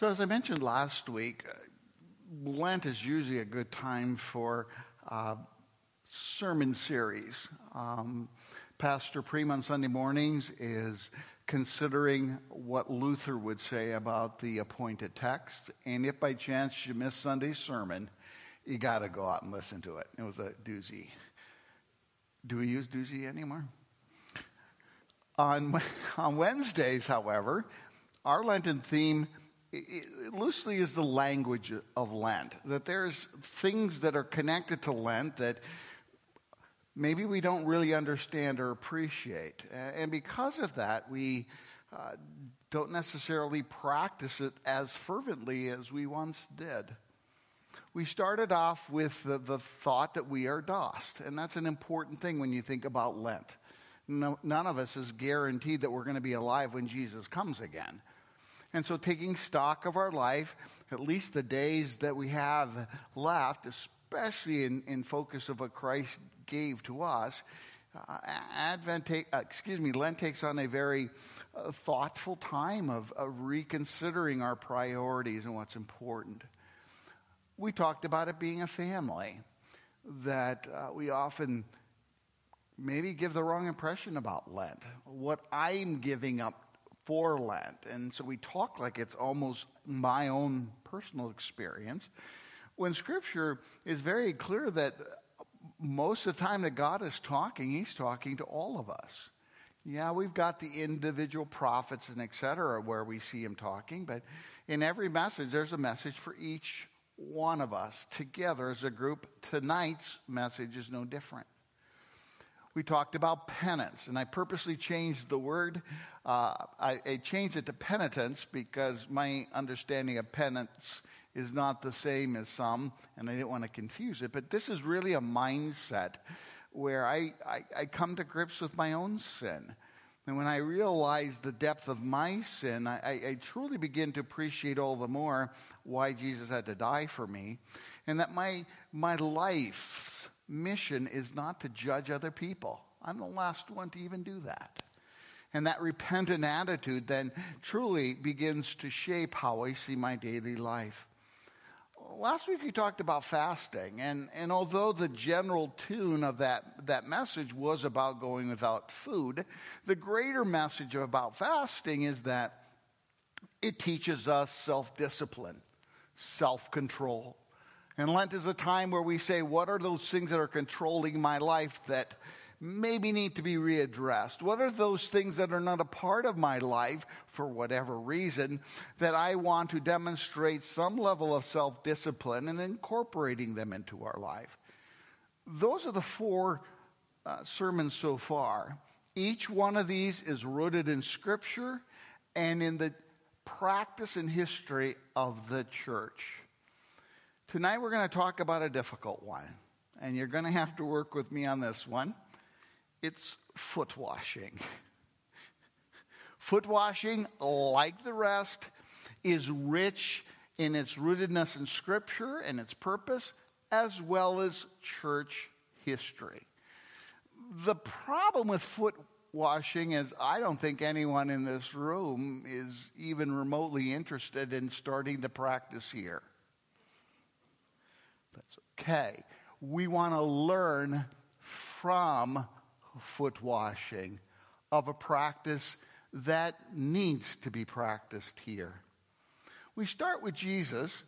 So, as I mentioned last week, Lent is usually a good time for uh, sermon series. Um, Pastor Preem on Sunday mornings is considering what Luther would say about the appointed text. And if by chance you miss Sunday's sermon, you got to go out and listen to it. It was a doozy. Do we use doozy anymore? On, on Wednesdays, however, our Lenten theme loosely is the language of Lent. That there's things that are connected to Lent that maybe we don't really understand or appreciate. And because of that, we uh, don't necessarily practice it as fervently as we once did. We started off with the, the thought that we are dust, and that's an important thing when you think about Lent. No, none of us is guaranteed that we're going to be alive when Jesus comes again. And so, taking stock of our life, at least the days that we have left, especially in, in focus of what Christ gave to us, uh, Advent, take, uh, excuse me, Lent takes on a very uh, thoughtful time of, of reconsidering our priorities and what's important. We talked about it being a family, that uh, we often maybe give the wrong impression about Lent. What I'm giving up for Lent. And so we talk like it's almost my own personal experience. When Scripture is very clear that most of the time that God is talking, He's talking to all of us. Yeah, we've got the individual prophets and et cetera where we see Him talking, but in every message, there's a message for each one of us together as a group. Tonight's message is no different we talked about penance, and I purposely changed the word. Uh, I, I, changed it to penitence because my understanding of penance is not the same as some, and I didn't want to confuse it. But this is really a mindset where I, I, I come to grips with my own sin. And when I realize the depth of my sin, I, I, truly begin to appreciate all the more why Jesus had to die for me. And that my, my life's mission is not to judge other people. I'm the last one to even do that. And that repentant attitude then truly begins to shape how I see my daily life. Last week we talked about fasting, and, and although the general tune of that, that message was about going without food, the greater message about fasting is that it teaches us self discipline, self control, and Lent is a time where we say, what are those things that are controlling my life that maybe need to be readdressed? What are those things that are not a part of my life for whatever reason that I want to demonstrate some level of self discipline and incorporating them into our life? Those are the four uh, sermons so far. Each one of these is rooted in Scripture and in the practice and history of the church. Tonight we're going to talk about a difficult one, and you're going to have to work with me on this one. It's foot washing. foot washing, like the rest, is rich in its rootedness in Scripture and its purpose, as well as church history. The problem with foot washing is I don't think anyone in this room is even remotely interested in starting the practice here. That's okay. We want to learn from foot washing of a practice that needs to be practiced here. We start with Jesus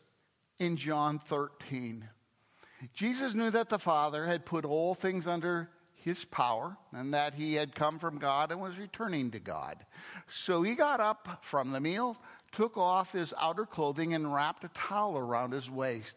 in John 13. Jesus knew that the Father had put all things under his power and that he had come from God and was returning to God. So he got up from the meal, took off his outer clothing, and wrapped a towel around his waist.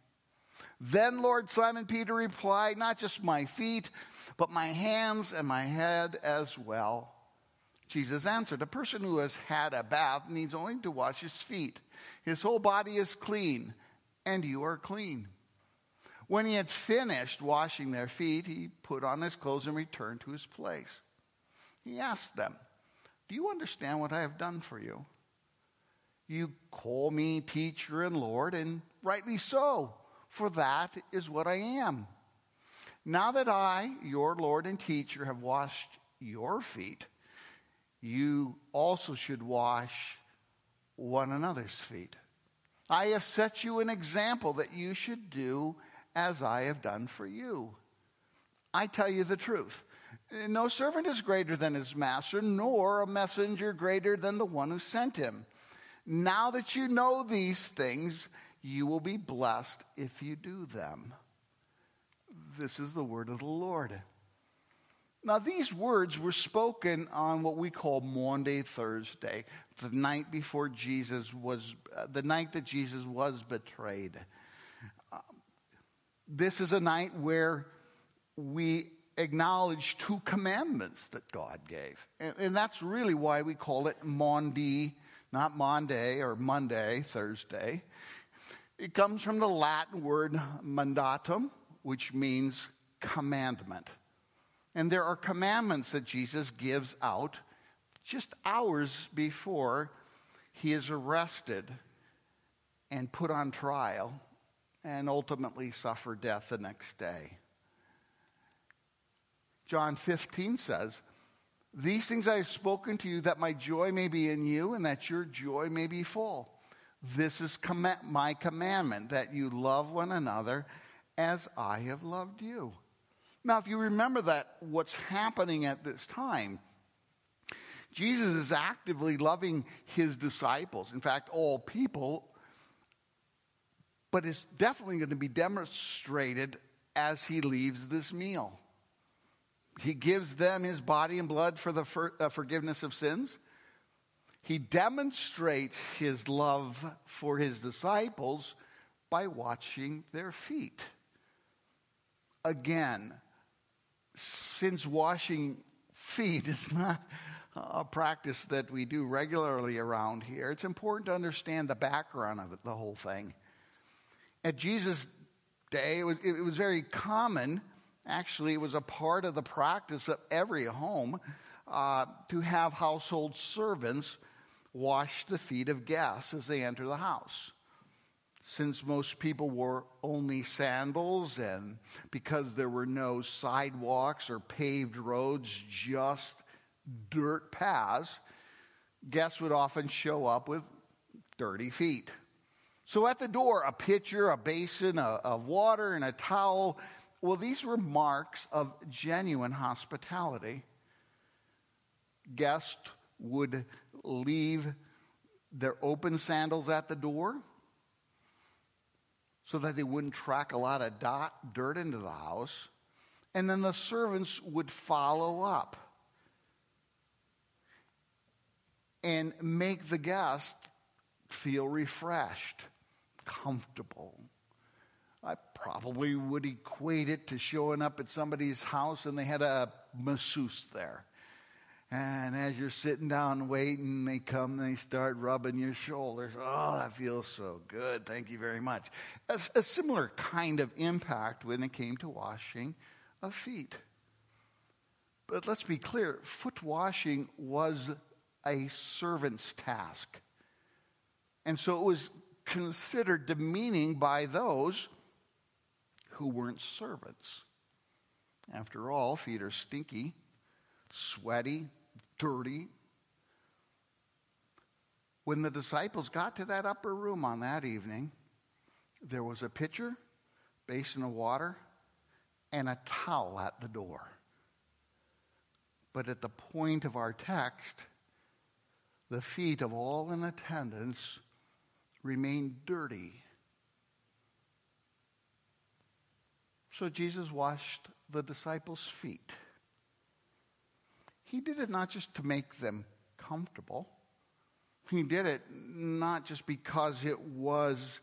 Then Lord Simon Peter replied, Not just my feet, but my hands and my head as well. Jesus answered, A person who has had a bath needs only to wash his feet. His whole body is clean, and you are clean. When he had finished washing their feet, he put on his clothes and returned to his place. He asked them, Do you understand what I have done for you? You call me teacher and Lord, and rightly so, for that is what I am. Now that I, your Lord and teacher, have washed your feet, you also should wash one another's feet. I have set you an example that you should do as I have done for you. I tell you the truth. No servant is greater than his master, nor a messenger greater than the one who sent him. Now that you know these things, you will be blessed if you do them. This is the word of the Lord. Now, these words were spoken on what we call Maundy Thursday, the night before Jesus was, uh, the night that Jesus was betrayed. Uh, this is a night where we acknowledge two commandments that God gave. And, and that's really why we call it Maundy, not Monday or Monday, Thursday. It comes from the Latin word mandatum, which means commandment. And there are commandments that Jesus gives out just hours before he is arrested and put on trial and ultimately suffer death the next day. John 15 says, These things I have spoken to you that my joy may be in you and that your joy may be full. This is my commandment that you love one another as I have loved you. Now, if you remember that, what's happening at this time, Jesus is actively loving his disciples, in fact, all people, but it's definitely going to be demonstrated as he leaves this meal. He gives them his body and blood for the for, uh, forgiveness of sins. He demonstrates his love for his disciples by washing their feet. Again, since washing feet is not a practice that we do regularly around here, it's important to understand the background of it, the whole thing. At Jesus' day, it was, it was very common, actually, it was a part of the practice of every home uh, to have household servants wash the feet of guests as they enter the house since most people wore only sandals and because there were no sidewalks or paved roads, just dirt paths, guests would often show up with dirty feet. So at the door, a pitcher, a basin of water, and a towel. Well, these were marks of genuine hospitality. Guests would leave their open sandals at the door so that they wouldn't track a lot of dot, dirt into the house. And then the servants would follow up and make the guest feel refreshed, comfortable. I probably would equate it to showing up at somebody's house and they had a masseuse there. And as you're sitting down waiting, they come and they start rubbing your shoulders. Oh, that feels so good. Thank you very much. A, a similar kind of impact when it came to washing of feet. But let's be clear foot washing was a servant's task. And so it was considered demeaning by those who weren't servants. After all, feet are stinky, sweaty, dirty. When the disciples got to that upper room on that evening, there was a pitcher, basin of water, and a towel at the door. But at the point of our text, the feet of all in attendance remained dirty. So Jesus washed the disciples' feet. He did it not just to make them comfortable. He did it not just because it was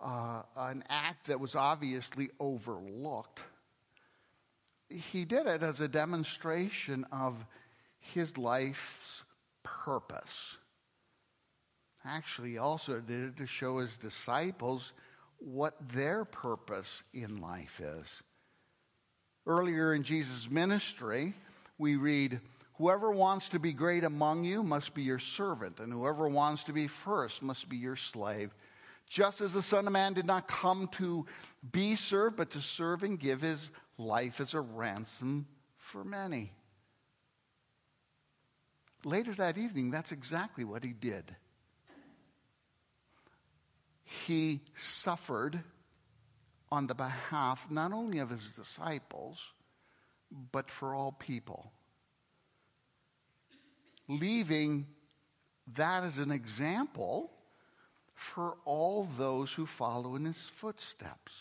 uh, an act that was obviously overlooked. He did it as a demonstration of his life's purpose. Actually, he also did it to show his disciples what their purpose in life is. Earlier in Jesus' ministry, we read, Whoever wants to be great among you must be your servant, and whoever wants to be first must be your slave. Just as the Son of Man did not come to be served, but to serve and give his life as a ransom for many. Later that evening, that's exactly what he did. He suffered on the behalf not only of his disciples, but for all people leaving that as an example for all those who follow in his footsteps.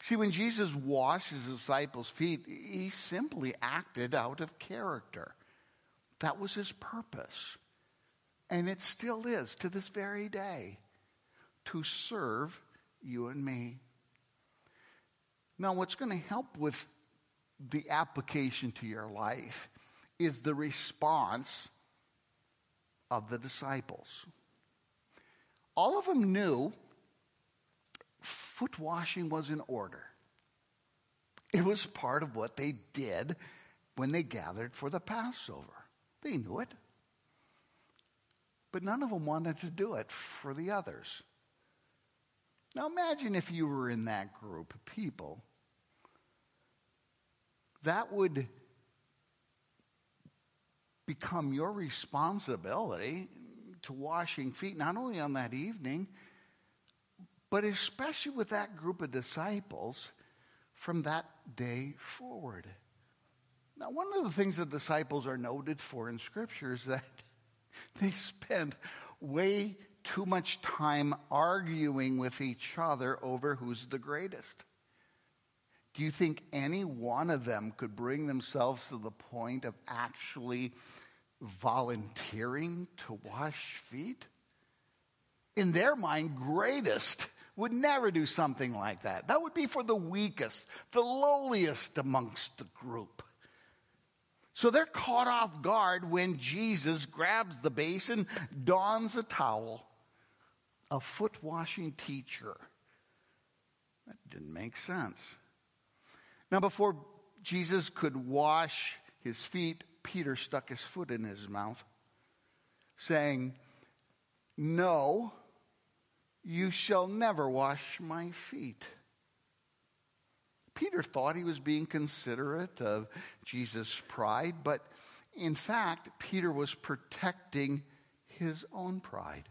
See, when Jesus washed his disciples' feet, he simply acted out of character. That was his purpose. And it still is to this very day to serve you and me. Now, what's going to help with the application to your life is the response of the disciples. All of them knew foot washing was in order. It was part of what they did when they gathered for the Passover. They knew it. But none of them wanted to do it for the others. Now imagine if you were in that group of people. That would become your responsibility to washing feet, not only on that evening, but especially with that group of disciples from that day forward. Now, one of the things the disciples are noted for in Scripture is that they spend way too much time arguing with each other over who's the greatest. Do you think any one of them could bring themselves to the point of actually volunteering to wash feet? In their mind, greatest would never do something like that. That would be for the weakest, the lowliest amongst the group. So they're caught off guard when Jesus grabs the basin, dons a towel, a foot washing teacher. That didn't make sense. Now, before Jesus could wash his feet, Peter stuck his foot in his mouth, saying, No, you shall never wash my feet. Peter thought he was being considerate of Jesus' pride, but in fact, Peter was protecting his own pride.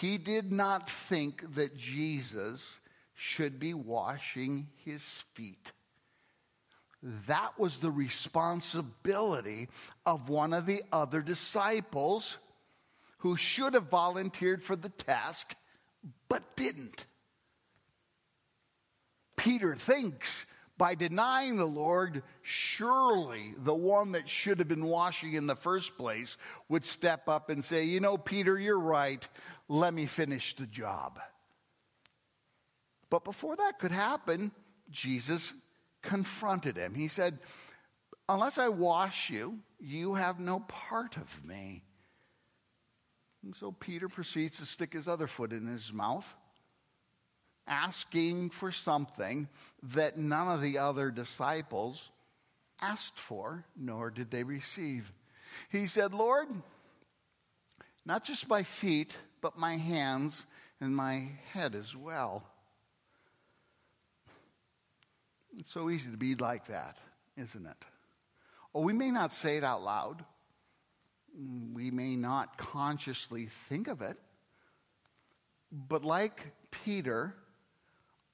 He did not think that Jesus should be washing his feet. That was the responsibility of one of the other disciples who should have volunteered for the task but didn't. Peter thinks by denying the Lord, surely the one that should have been washing in the first place would step up and say, You know, Peter, you're right. Let me finish the job. But before that could happen, Jesus confronted him. He said, Unless I wash you, you have no part of me. And so Peter proceeds to stick his other foot in his mouth, asking for something that none of the other disciples asked for, nor did they receive. He said, Lord, not just my feet, but my hands and my head as well. It's so easy to be like that, isn't it? Or we may not say it out loud. We may not consciously think of it. But like Peter,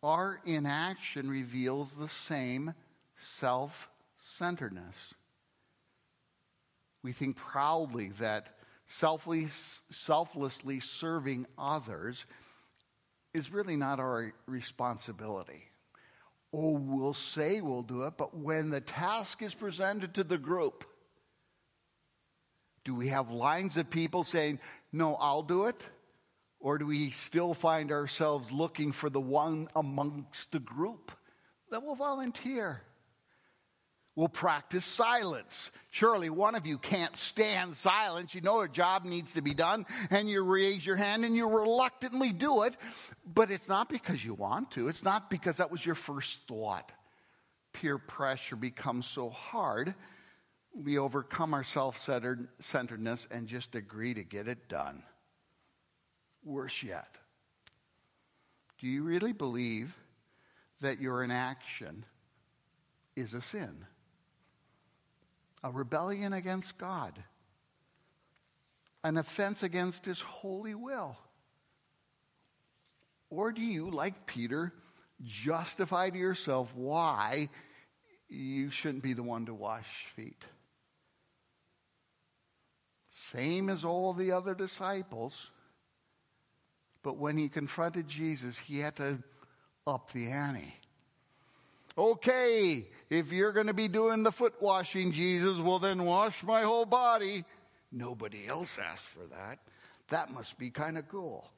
our inaction reveals the same self centeredness. We think proudly that selflessly serving others is really not our responsibility. Oh, we'll say we'll do it, but when the task is presented to the group, do we have lines of people saying, No, I'll do it? Or do we still find ourselves looking for the one amongst the group that will volunteer? Will practice silence. Surely one of you can't stand silence. You know a job needs to be done and you raise your hand and you reluctantly do it, but it's not because you want to. It's not because that was your first thought. Peer pressure becomes so hard, we overcome our self centeredness and just agree to get it done. Worse yet, do you really believe that your inaction is a sin? A rebellion against God? An offense against His holy will? Or do you, like Peter, justify to yourself why you shouldn't be the one to wash feet? Same as all the other disciples. But when he confronted Jesus, he had to up the ante. Okay, if you're going to be doing the foot washing, Jesus, well, then wash my whole body. Nobody else asked for that. That must be kind of cool.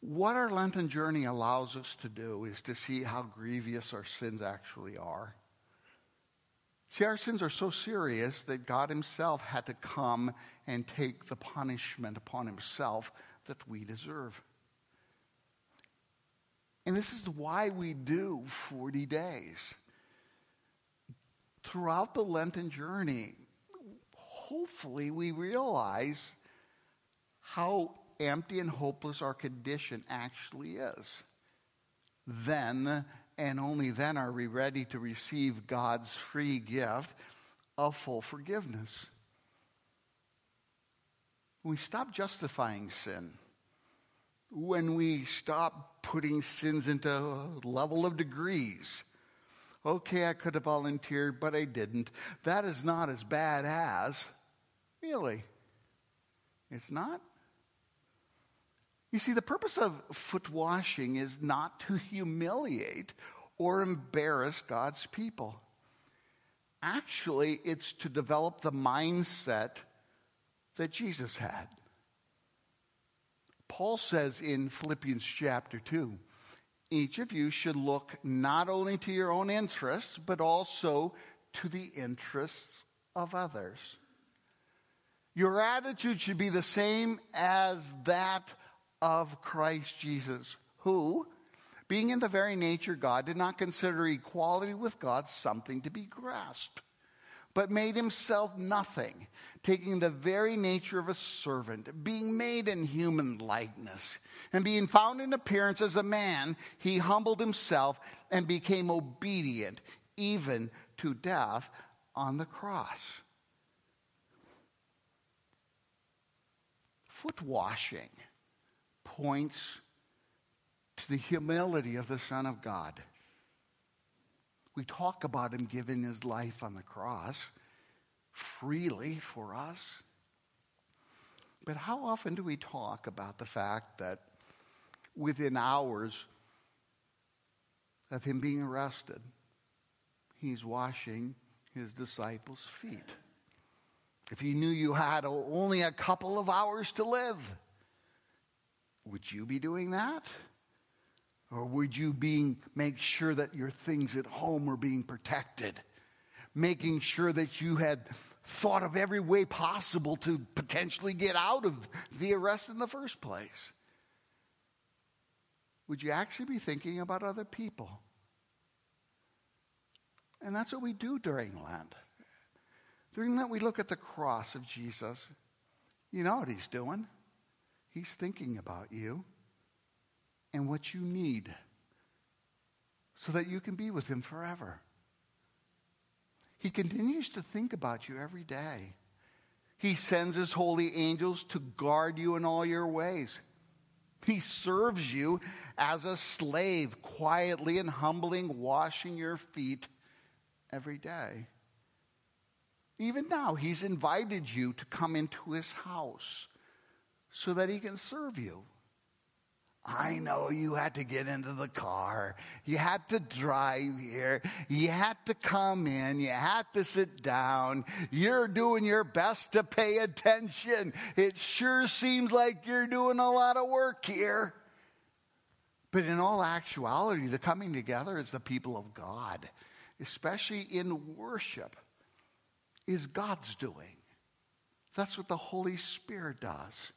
What our Lenten journey allows us to do is to see how grievous our sins actually are. See, our sins are so serious that God Himself had to come and take the punishment upon Himself that we deserve. And this is why we do 40 days. Throughout the Lenten journey, hopefully we realize how empty and hopeless our condition actually is. Then and only then are we ready to receive God's free gift of full forgiveness. we stop justifying sin, when we stop putting sins into a level of degrees, okay, I could have volunteered, but I didn't. That is not as bad as, really. It's not. You see, the purpose of foot washing is not to humiliate or embarrass God's people. Actually, it's to develop the mindset that Jesus had. Paul says in Philippians chapter 2 each of you should look not only to your own interests, but also to the interests of others. Your attitude should be the same as that of Christ Jesus, who, being in the very nature God, did not consider equality with God something to be grasped, but made himself nothing, taking the very nature of a servant, being made in human likeness, and being found in appearance as a man, he humbled himself and became obedient, even to death on the cross. Foot washing points to the humility of the Son of God. We talk about him giving his life on the cross freely for us. But how often do we talk about the fact that within hours of him being arrested, he's washing his disciples' feet? If you knew you had only a couple of hours to live, would you be doing that? Or would you being, make sure that your things at home were being protected? Making sure that you had thought of every way possible to potentially get out of the arrest in the first place? Would you actually be thinking about other people? And that's what we do during Lent. During Lent, we look at the cross of Jesus. You know what he's doing? He's thinking about you and what you need so that you can be with Him forever. He continues to think about you every day. He sends His holy angels to guard you in all your ways. He serves you as a slave, quietly and humbling, washing your feet every day. Even now, He's invited you to come into His house so that he can serve you. I know you had to get into the car. You had to drive here. You had to come in. You had to sit down. You're doing your best to pay attention. It sure seems like you're doing a lot of work here. But in all actuality, the coming together as the people of God, especially in worship, is God's doing. That's what the Holy Spirit does.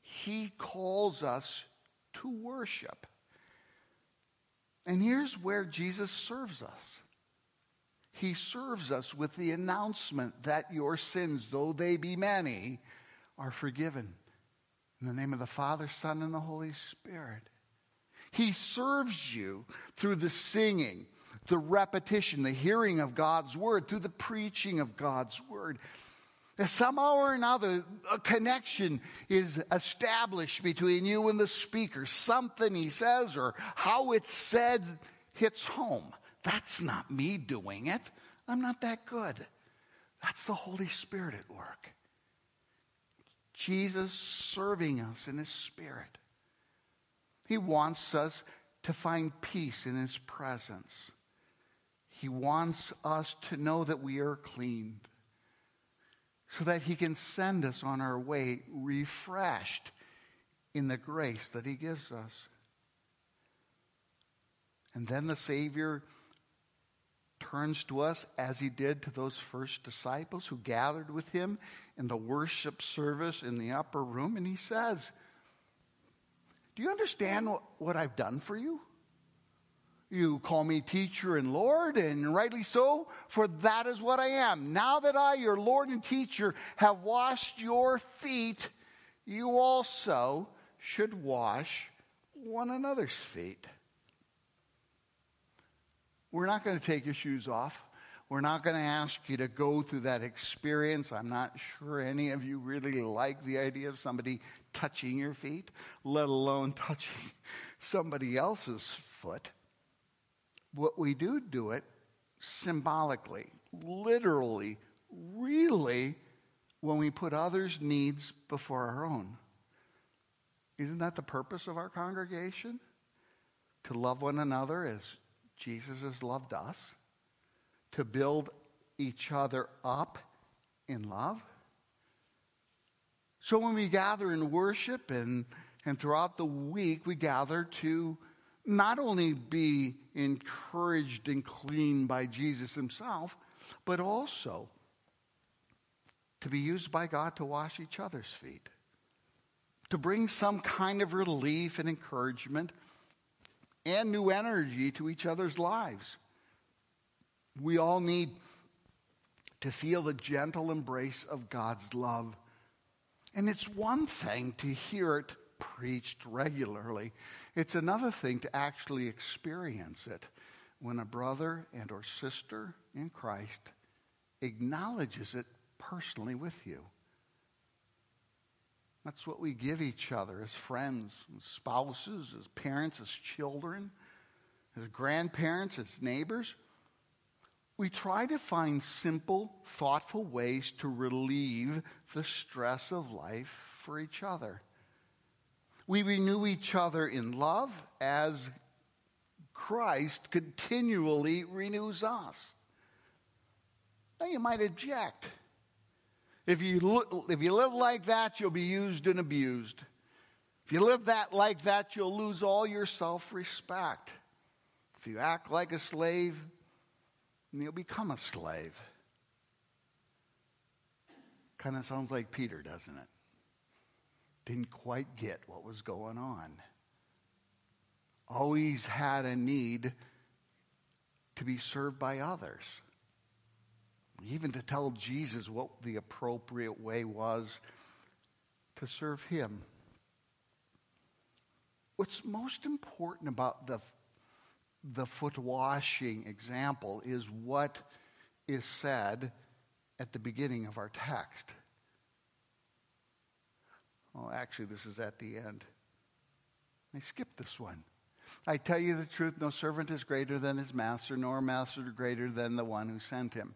He calls us to worship. And here's where Jesus serves us. He serves us with the announcement that your sins, though they be many, are forgiven. In the name of the Father, Son, and the Holy Spirit. He serves you through the singing, the repetition, the hearing of God's word, through the preaching of God's word. Somehow or another, a connection is established between you and the speaker. Something he says or how it's said hits home. That's not me doing it. I'm not that good. That's the Holy Spirit at work. Jesus serving us in His Spirit. He wants us to find peace in His presence. He wants us to know that we are cleaned so that He can send us on our way refreshed in the grace that He gives us. And then the Savior turns to us as He did to those first disciples who gathered with Him in the worship service in the upper room, and He says, Do you understand what, I've done for you? You call me teacher and Lord, and rightly so, for that is what I am. Now that I, your Lord and teacher, have washed your feet, you also should wash one another's feet. We're not going to take your shoes off. We're not going to ask you to go through that experience. I'm not sure any of you really like the idea of somebody touching your feet, let alone touching somebody else's foot what we do do it symbolically, literally, really, when we put others' needs before our own. Isn't that the purpose of our congregation? To love one another as Jesus has loved us, to build each other up in love. So when we gather in worship and, and throughout the week, we gather to not only be encouraged and cleaned by Jesus himself, but also to be used by God to wash each other's feet, to bring some kind of relief and encouragement and new energy to each other's lives. We all need to feel the gentle embrace of God's love. And it's one thing to hear it preached regularly. It's another thing to actually experience it when a brother and or sister in Christ acknowledges it personally with you. That's what we give each other as friends, as spouses, as parents, as children, as grandparents, as neighbors. We try to find simple, thoughtful ways to relieve the stress of life for each other. We renew each other in love as Christ continually renews us. Now you might object. If you, look, if you live like that, you'll be used and abused. If you live that like that, you'll lose all your self respect. If you act like a slave, you'll become a slave. Kind of sounds like Peter, doesn't it? Didn't quite get what was going on. Always had a need to be served by others. Even to tell Jesus what the appropriate way was to serve him. What's most important about the, the foot washing example is what is said at the beginning of our text. Oh, actually, this is at the end. I skipped this one. I tell you the truth, no servant is greater than his master, nor a master greater than the one who sent him.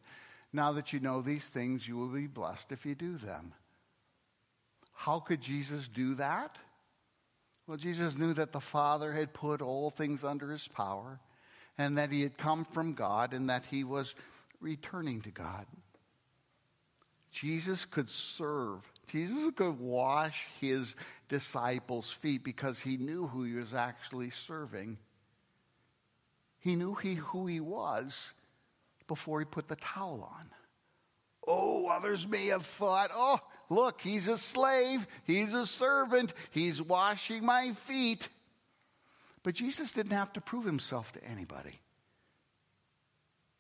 Now that you know these things, you will be blessed if you do them. How could Jesus do that? Well, Jesus knew that the Father had put all things under his power, and that he had come from God, and that he was returning to God. Jesus could serve Jesus could wash his disciples' feet because he knew who he was actually serving. He knew he, who he was before he put the towel on. Oh, others may have thought, oh, look, he's a slave, he's a servant, he's washing my feet. But Jesus didn't have to prove himself to anybody.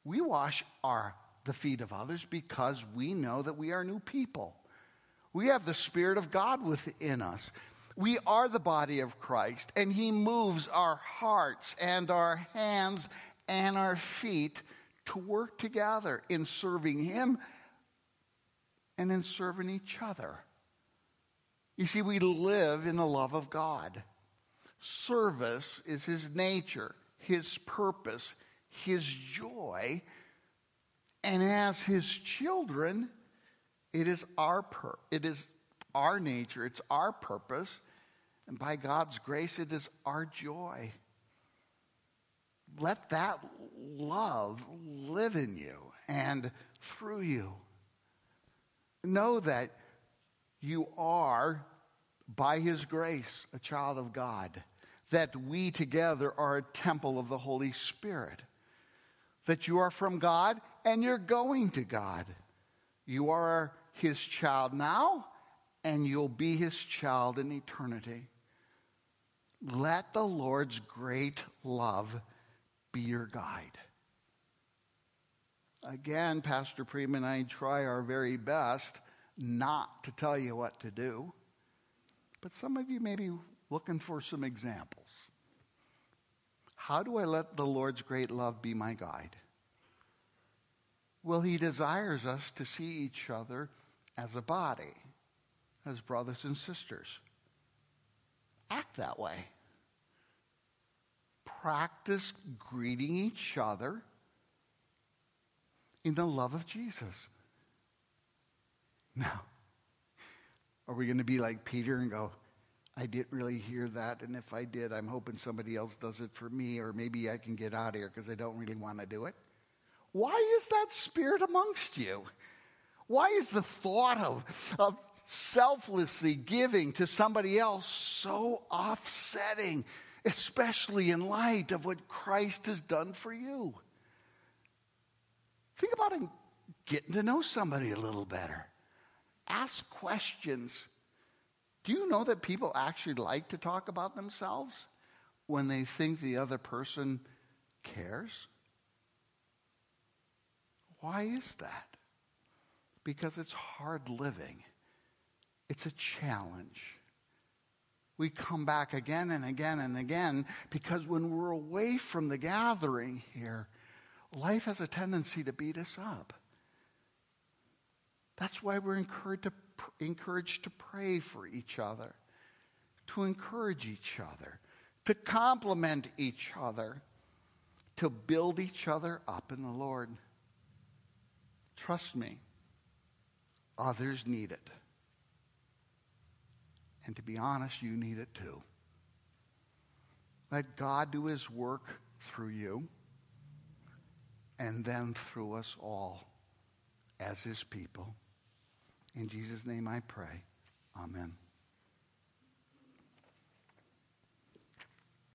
We wash our the feet of others because we know that we are new people. We have the Spirit of God within us. We are the body of Christ, and He moves our hearts and our hands and our feet to work together in serving Him and in serving each other. You see, we live in the love of God. Service is His nature, His purpose, His joy. And as His children, it is our pur- it is our nature, it's our purpose, and by God's grace it is our joy. Let that love live in you and through you. Know that you are by his grace a child of God, that we together are a temple of the Holy Spirit, that you are from God and you're going to God. You are his child now, and you'll be his child in eternity. Let the Lord's great love be your guide. Again, Pastor Prima and I try our very best not to tell you what to do, but some of you may be looking for some examples. How do I let the Lord's great love be my guide? Well, He desires us to see each other as a body, as brothers and sisters. Act that way. Practice greeting each other in the love of Jesus. Now, are we going to be like Peter and go, I didn't really hear that, and if I did, I'm hoping somebody else does it for me, or maybe I can get out of here because I don't really want to do it? Why is that spirit amongst you? Why is the thought of, of selflessly giving to somebody else so offsetting, especially in light of what Christ has done for you? Think about getting to know somebody a little better. Ask questions. Do you know that people actually like to talk about themselves when they think the other person cares? Why is that? Because it's hard living, it's a challenge. We come back again and again and again because when we're away from the gathering here, life has a tendency to beat us up. That's why we're encouraged to, encouraged to pray for each other, to encourage each other, to compliment each other, to build each other up in the Lord. Trust me, others need it. And to be honest, you need it too. Let God do his work through you and then through us all as his people. In Jesus' name I pray. Amen.